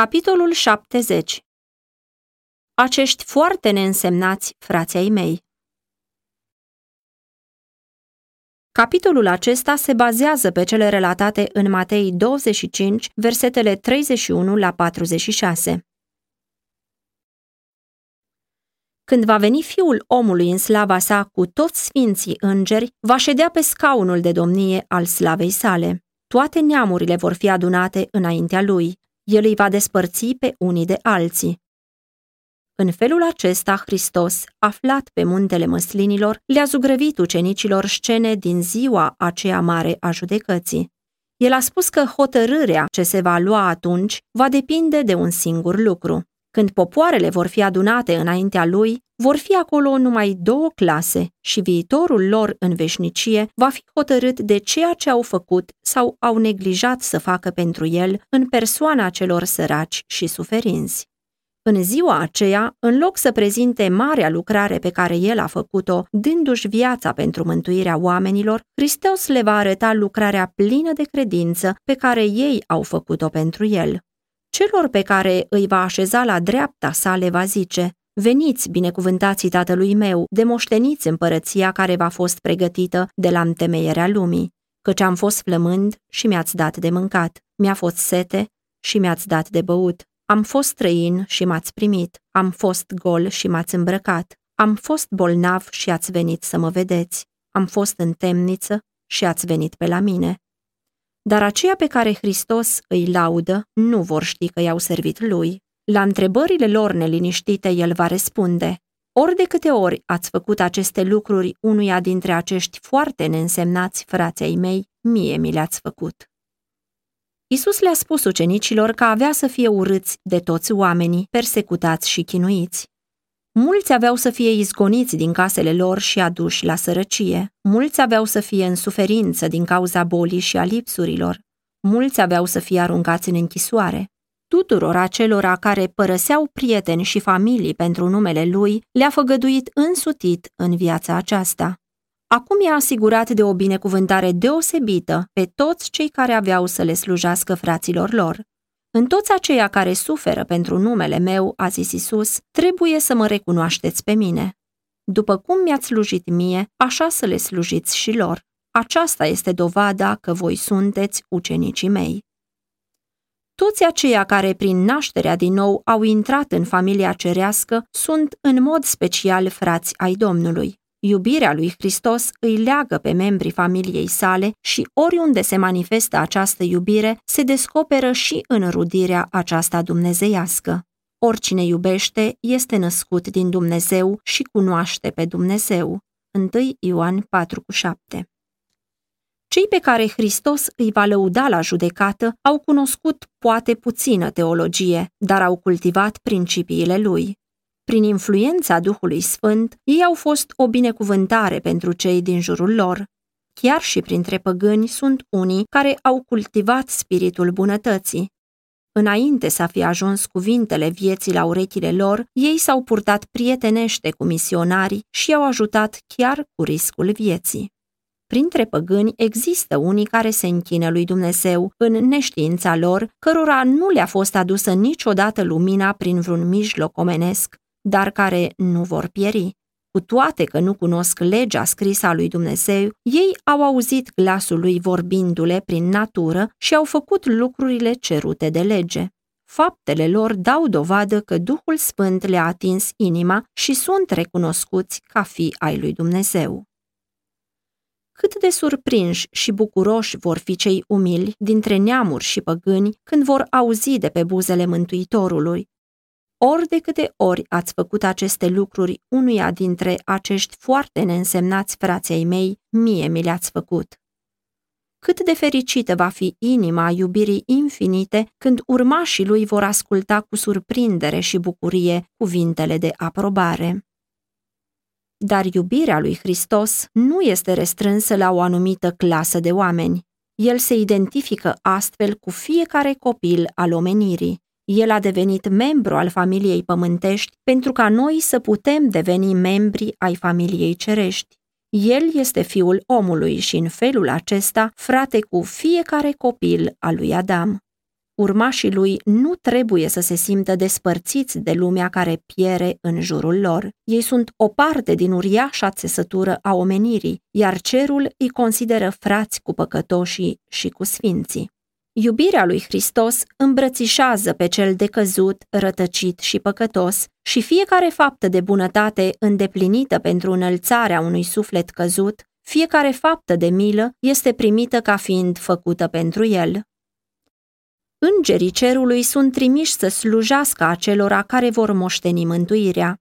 Capitolul 70 Acești foarte neînsemnați frații ai mei Capitolul acesta se bazează pe cele relatate în Matei 25, versetele 31 la 46. Când va veni fiul omului în slava sa cu toți sfinții îngeri, va ședea pe scaunul de domnie al slavei sale. Toate neamurile vor fi adunate înaintea lui el îi va despărți pe unii de alții. În felul acesta, Hristos, aflat pe muntele măslinilor, le-a zugrăvit ucenicilor scene din ziua aceea mare a judecății. El a spus că hotărârea ce se va lua atunci va depinde de un singur lucru. Când popoarele vor fi adunate înaintea lui, vor fi acolo numai două clase și viitorul lor în veșnicie va fi hotărât de ceea ce au făcut sau au neglijat să facă pentru el în persoana celor săraci și suferinți. În ziua aceea, în loc să prezinte marea lucrare pe care el a făcut-o, dându-și viața pentru mântuirea oamenilor, Hristos le va arăta lucrarea plină de credință pe care ei au făcut-o pentru el. Celor pe care îi va așeza la dreapta sa le va zice, Veniți, binecuvântații tatălui meu, demoșteniți împărăția care v-a fost pregătită de la întemeierea lumii, căci am fost flămând și mi-ați dat de mâncat, mi-a fost sete și mi-ați dat de băut, am fost străin și m-ați primit, am fost gol și m-ați îmbrăcat, am fost bolnav și ați venit să mă vedeți, am fost în temniță și ați venit pe la mine. Dar aceia pe care Hristos îi laudă nu vor ști că i-au servit lui. La întrebările lor neliniștite, el va răspunde, ori de câte ori ați făcut aceste lucruri unuia dintre acești foarte neînsemnați frații mei, mie mi le-ați făcut. Isus le-a spus ucenicilor că avea să fie urâți de toți oamenii, persecutați și chinuiți. Mulți aveau să fie izgoniți din casele lor și aduși la sărăcie. Mulți aveau să fie în suferință din cauza bolii și a lipsurilor. Mulți aveau să fie aruncați în închisoare. Tuturor acelora care părăseau prieteni și familii pentru numele lui, le-a făgăduit însutit în viața aceasta. Acum i-a asigurat de o binecuvântare deosebită pe toți cei care aveau să le slujească fraților lor. În toți aceia care suferă pentru numele meu, a zis Isus, trebuie să mă recunoașteți pe mine. După cum mi-ați slujit mie, așa să le slujiți și lor. Aceasta este dovada că voi sunteți ucenicii mei. Toți aceia care prin nașterea din nou au intrat în familia cerească sunt în mod special frați ai Domnului. Iubirea lui Hristos îi leagă pe membrii familiei sale și oriunde se manifestă această iubire, se descoperă și în rudirea aceasta dumnezeiască. Oricine iubește este născut din Dumnezeu și cunoaște pe Dumnezeu. 1 Ioan 4,7 Cei pe care Hristos îi va lăuda la judecată au cunoscut poate puțină teologie, dar au cultivat principiile lui. Prin influența Duhului Sfânt, ei au fost o binecuvântare pentru cei din jurul lor. Chiar și printre păgâni sunt unii care au cultivat spiritul bunătății. Înainte să fi ajuns cuvintele vieții la urechile lor, ei s-au purtat prietenește cu misionarii și i-au ajutat chiar cu riscul vieții. Printre păgâni există unii care se închină lui Dumnezeu în neștiința lor, cărora nu le-a fost adusă niciodată lumina prin vreun mijloc omenesc, dar care nu vor pieri. Cu toate că nu cunosc legea scrisă a lui Dumnezeu, ei au auzit glasul lui vorbindu-le prin natură și au făcut lucrurile cerute de lege. Faptele lor dau dovadă că Duhul Sfânt le-a atins inima și sunt recunoscuți ca fi ai lui Dumnezeu. Cât de surprinși și bucuroși vor fi cei umili dintre neamuri și păgâni când vor auzi de pe buzele Mântuitorului, ori de câte ori ați făcut aceste lucruri unuia dintre acești foarte neînsemnați frații mei, mie mi le-ați făcut. Cât de fericită va fi inima iubirii infinite când urmașii lui vor asculta cu surprindere și bucurie cuvintele de aprobare. Dar iubirea lui Hristos nu este restrânsă la o anumită clasă de oameni. El se identifică astfel cu fiecare copil al omenirii. El a devenit membru al familiei pământești pentru ca noi să putem deveni membri ai familiei cerești. El este fiul omului și în felul acesta frate cu fiecare copil al lui Adam. Urmașii lui nu trebuie să se simtă despărțiți de lumea care piere în jurul lor. Ei sunt o parte din uriașa țesătură a omenirii, iar cerul îi consideră frați cu păcătoșii și cu sfinții. Iubirea lui Hristos îmbrățișează pe cel decăzut, rătăcit și păcătos și fiecare faptă de bunătate îndeplinită pentru înălțarea unui suflet căzut, fiecare faptă de milă este primită ca fiind făcută pentru el. Îngerii cerului sunt trimiși să slujească acelora care vor moșteni mântuirea.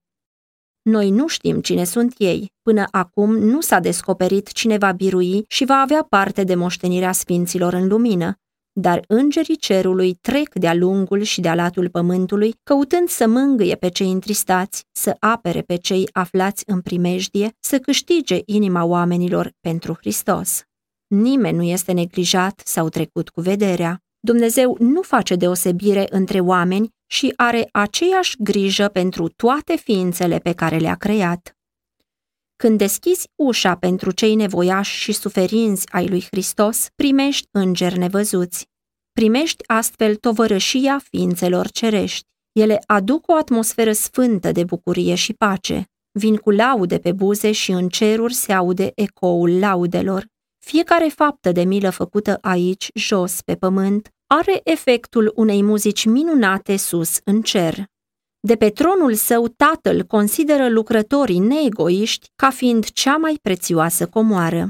Noi nu știm cine sunt ei. Până acum nu s-a descoperit cine va birui și va avea parte de moștenirea sfinților în lumină, dar îngerii cerului trec de-a lungul și de-a latul pământului, căutând să mângâie pe cei întristați, să apere pe cei aflați în primejdie, să câștige inima oamenilor pentru Hristos. Nimeni nu este neglijat sau trecut cu vederea. Dumnezeu nu face deosebire între oameni și are aceeași grijă pentru toate ființele pe care le-a creat. Când deschizi ușa pentru cei nevoiași și suferinți ai lui Hristos, primești îngeri nevăzuți. Primești astfel tovărășia ființelor cerești. Ele aduc o atmosferă sfântă de bucurie și pace. Vin cu laude pe buze și în ceruri se aude ecoul laudelor. Fiecare faptă de milă făcută aici, jos, pe pământ, are efectul unei muzici minunate sus în cer. De pe tronul său, tatăl consideră lucrătorii neegoiști ca fiind cea mai prețioasă comoară.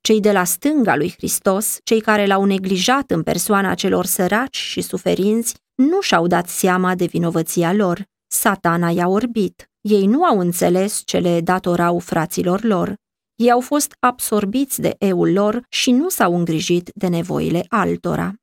Cei de la stânga lui Hristos, cei care l-au neglijat în persoana celor săraci și suferinți, nu și-au dat seama de vinovăția lor. Satana i-a orbit. Ei nu au înțeles ce le datorau fraților lor. Ei au fost absorbiți de eul lor și nu s-au îngrijit de nevoile altora.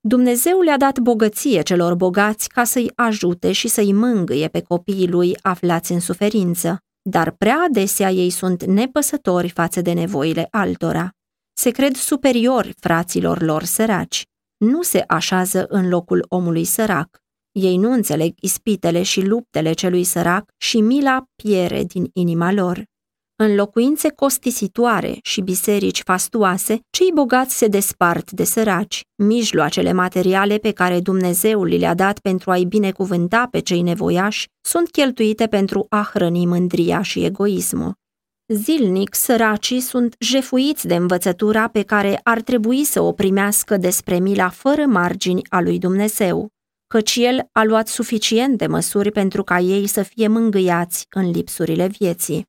Dumnezeu le-a dat bogăție celor bogați ca să-i ajute și să-i mângâie pe copiii lui aflați în suferință, dar prea adesea ei sunt nepăsători față de nevoile altora. Se cred superiori fraților lor săraci. Nu se așează în locul omului sărac. Ei nu înțeleg ispitele și luptele celui sărac și mila piere din inima lor. În locuințe costisitoare și biserici fastuoase, cei bogați se despart de săraci. Mijloacele materiale pe care Dumnezeu li le-a dat pentru a-i binecuvânta pe cei nevoiași sunt cheltuite pentru a hrăni mândria și egoismul. Zilnic, săracii sunt jefuiți de învățătura pe care ar trebui să o primească despre mila fără margini a lui Dumnezeu, căci El a luat suficiente măsuri pentru ca ei să fie mângâiați în lipsurile vieții.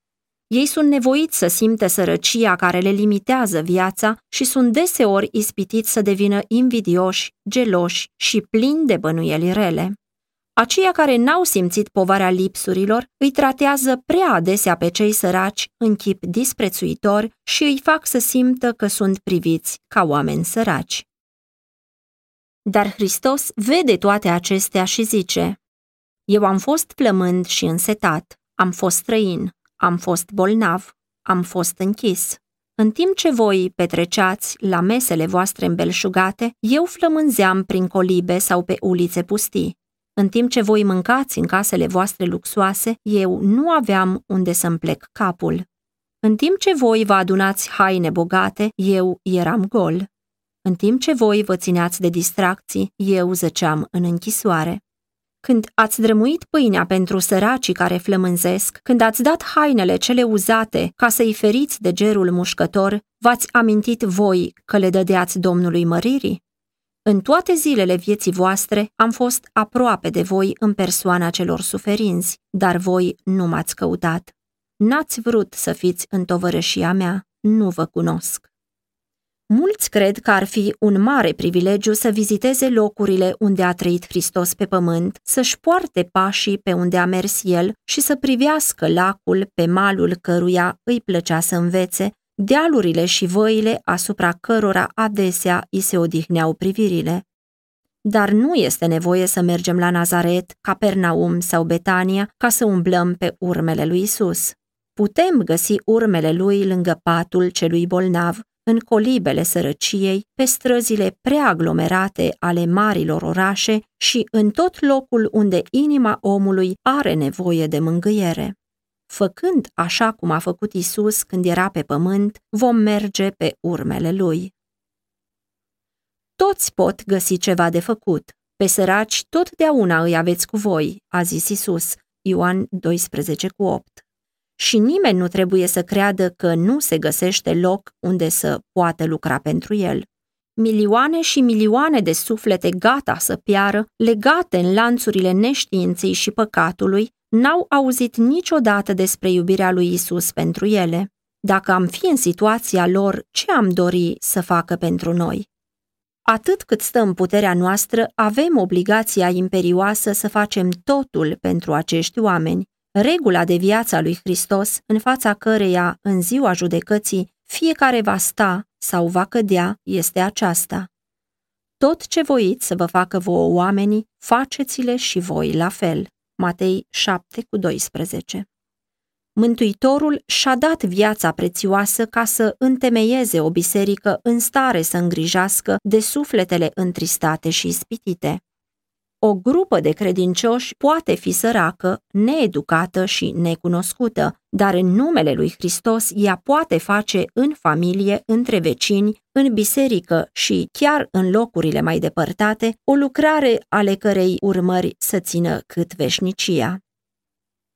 Ei sunt nevoiți să simte sărăcia care le limitează viața și sunt deseori ispitiți să devină invidioși, geloși și plini de bănuieli rele. Aceia care n-au simțit povarea lipsurilor îi tratează prea adesea pe cei săraci în chip disprețuitor și îi fac să simtă că sunt priviți ca oameni săraci. Dar Hristos vede toate acestea și zice, Eu am fost plămând și însetat, am fost străin, am fost bolnav, am fost închis. În timp ce voi petreceați la mesele voastre îmbelșugate, eu flămânzeam prin colibe sau pe ulițe pustii. În timp ce voi mâncați în casele voastre luxoase, eu nu aveam unde să-mi plec capul. În timp ce voi vă adunați haine bogate, eu eram gol. În timp ce voi vă țineați de distracții, eu zăceam în închisoare. Când ați drămuit pâinea pentru săracii care flămânzesc, când ați dat hainele cele uzate ca să-i feriți de gerul mușcător, v-ați amintit voi că le dădeați Domnului măririi? În toate zilele vieții voastre am fost aproape de voi în persoana celor suferinți, dar voi nu m-ați căutat. N-ați vrut să fiți în tovărășia mea, nu vă cunosc. Mulți cred că ar fi un mare privilegiu să viziteze locurile unde a trăit Hristos pe pământ, să-și poarte pașii pe unde a mers el și să privească lacul pe malul căruia îi plăcea să învețe, dealurile și văile asupra cărora adesea îi se odihneau privirile. Dar nu este nevoie să mergem la Nazaret, Capernaum sau Betania ca să umblăm pe urmele lui Isus. Putem găsi urmele lui lângă patul celui bolnav, în colibele sărăciei, pe străzile preaglomerate ale marilor orașe și în tot locul unde inima omului are nevoie de mângâiere. Făcând așa cum a făcut Isus când era pe pământ, vom merge pe urmele lui. Toți pot găsi ceva de făcut. Pe săraci totdeauna îi aveți cu voi, a zis Isus, Ioan 12 cu 8. Și nimeni nu trebuie să creadă că nu se găsește loc unde să poată lucra pentru el. Milioane și milioane de suflete gata să piară, legate în lanțurile neștiinței și păcatului, n-au auzit niciodată despre iubirea lui Isus pentru ele. Dacă am fi în situația lor, ce am dori să facă pentru noi? Atât cât stă în puterea noastră, avem obligația imperioasă să facem totul pentru acești oameni. Regula de viață a lui Hristos, în fața căreia, în ziua judecății, fiecare va sta sau va cădea, este aceasta. Tot ce voiți să vă facă vouă oamenii, faceți-le și voi la fel. Matei 7 cu 12 Mântuitorul și-a dat viața prețioasă ca să întemeieze o biserică în stare să îngrijească de sufletele întristate și ispitite. O grupă de credincioși poate fi săracă, needucată și necunoscută, dar în numele lui Hristos ea poate face în familie, între vecini, în biserică și chiar în locurile mai depărtate o lucrare ale cărei urmări să țină cât veșnicia.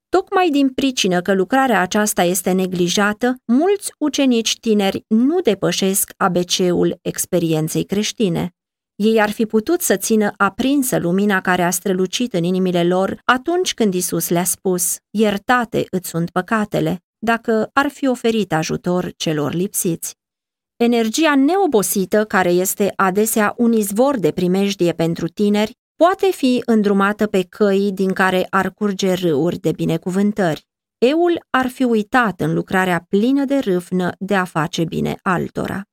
Tocmai din pricină că lucrarea aceasta este neglijată, mulți ucenici tineri nu depășesc ABC-ul experienței creștine. Ei ar fi putut să țină aprinsă lumina care a strălucit în inimile lor atunci când Isus le-a spus, iertate îți sunt păcatele, dacă ar fi oferit ajutor celor lipsiți. Energia neobosită, care este adesea un izvor de primejdie pentru tineri, poate fi îndrumată pe căi din care ar curge râuri de binecuvântări. Eul ar fi uitat în lucrarea plină de râvnă de a face bine altora.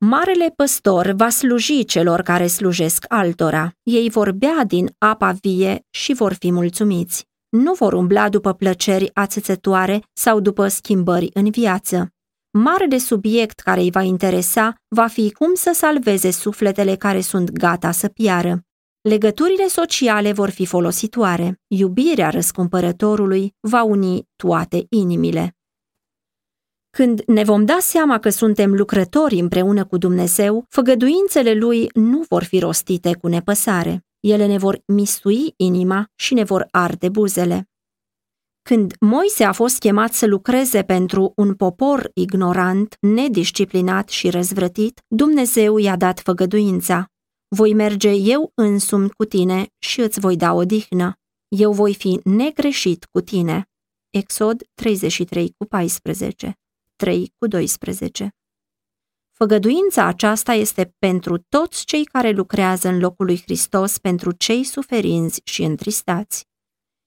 Marele păstor va sluji celor care slujesc altora. Ei vor bea din apa vie și vor fi mulțumiți. Nu vor umbla după plăceri ațățătoare sau după schimbări în viață. Marele subiect care îi va interesa va fi cum să salveze sufletele care sunt gata să piară. Legăturile sociale vor fi folositoare. Iubirea răscumpărătorului va uni toate inimile. Când ne vom da seama că suntem lucrători împreună cu Dumnezeu, făgăduințele Lui nu vor fi rostite cu nepăsare. Ele ne vor mistui inima și ne vor arde buzele. Când Moise a fost chemat să lucreze pentru un popor ignorant, nedisciplinat și răzvrătit, Dumnezeu i-a dat făgăduința. Voi merge eu însumi cu tine și îți voi da odihnă. Eu voi fi negreșit cu tine. Exod 33 cu 14 3 cu 12 Făgăduința aceasta este pentru toți cei care lucrează în locul lui Hristos pentru cei suferinți și întristați.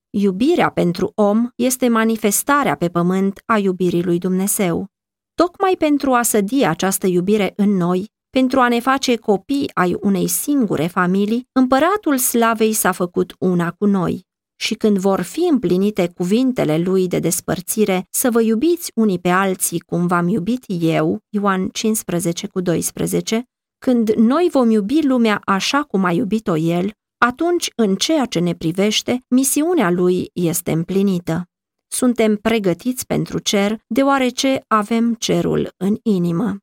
Iubirea pentru om este manifestarea pe pământ a iubirii lui Dumnezeu. Tocmai pentru a sădi această iubire în noi, pentru a ne face copii ai unei singure familii, împăratul slavei s-a făcut una cu noi. Și când vor fi împlinite cuvintele lui de despărțire, să vă iubiți unii pe alții cum v-am iubit eu, Ioan 15 cu 12, când noi vom iubi lumea așa cum a iubit-o el, atunci, în ceea ce ne privește, misiunea lui este împlinită. Suntem pregătiți pentru cer, deoarece avem cerul în inimă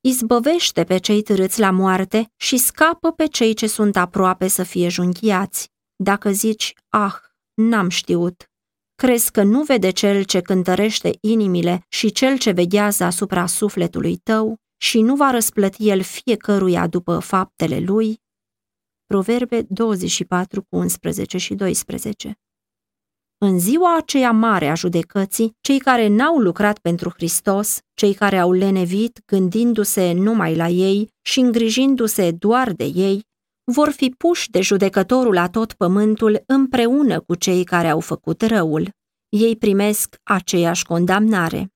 izbăvește pe cei târâți la moarte și scapă pe cei ce sunt aproape să fie junchiați. Dacă zici, ah, n-am știut, crezi că nu vede cel ce cântărește inimile și cel ce veghează asupra sufletului tău și nu va răsplăti el fiecăruia după faptele lui? Proverbe 24 11 și 12 în ziua aceea mare a judecății, cei care n-au lucrat pentru Hristos, cei care au lenevit gândindu-se numai la ei și îngrijindu-se doar de ei, vor fi puși de judecătorul la tot pământul împreună cu cei care au făcut răul. Ei primesc aceeași condamnare.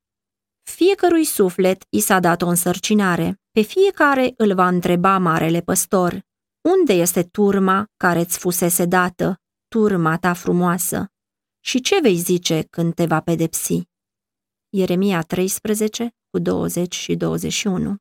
Fiecărui suflet i s-a dat o însărcinare. Pe fiecare îl va întreba marele păstor. Unde este turma care ți fusese dată, turma ta frumoasă? Și ce vei zice când te va pedepsi? Ieremia 13, cu 20 și 21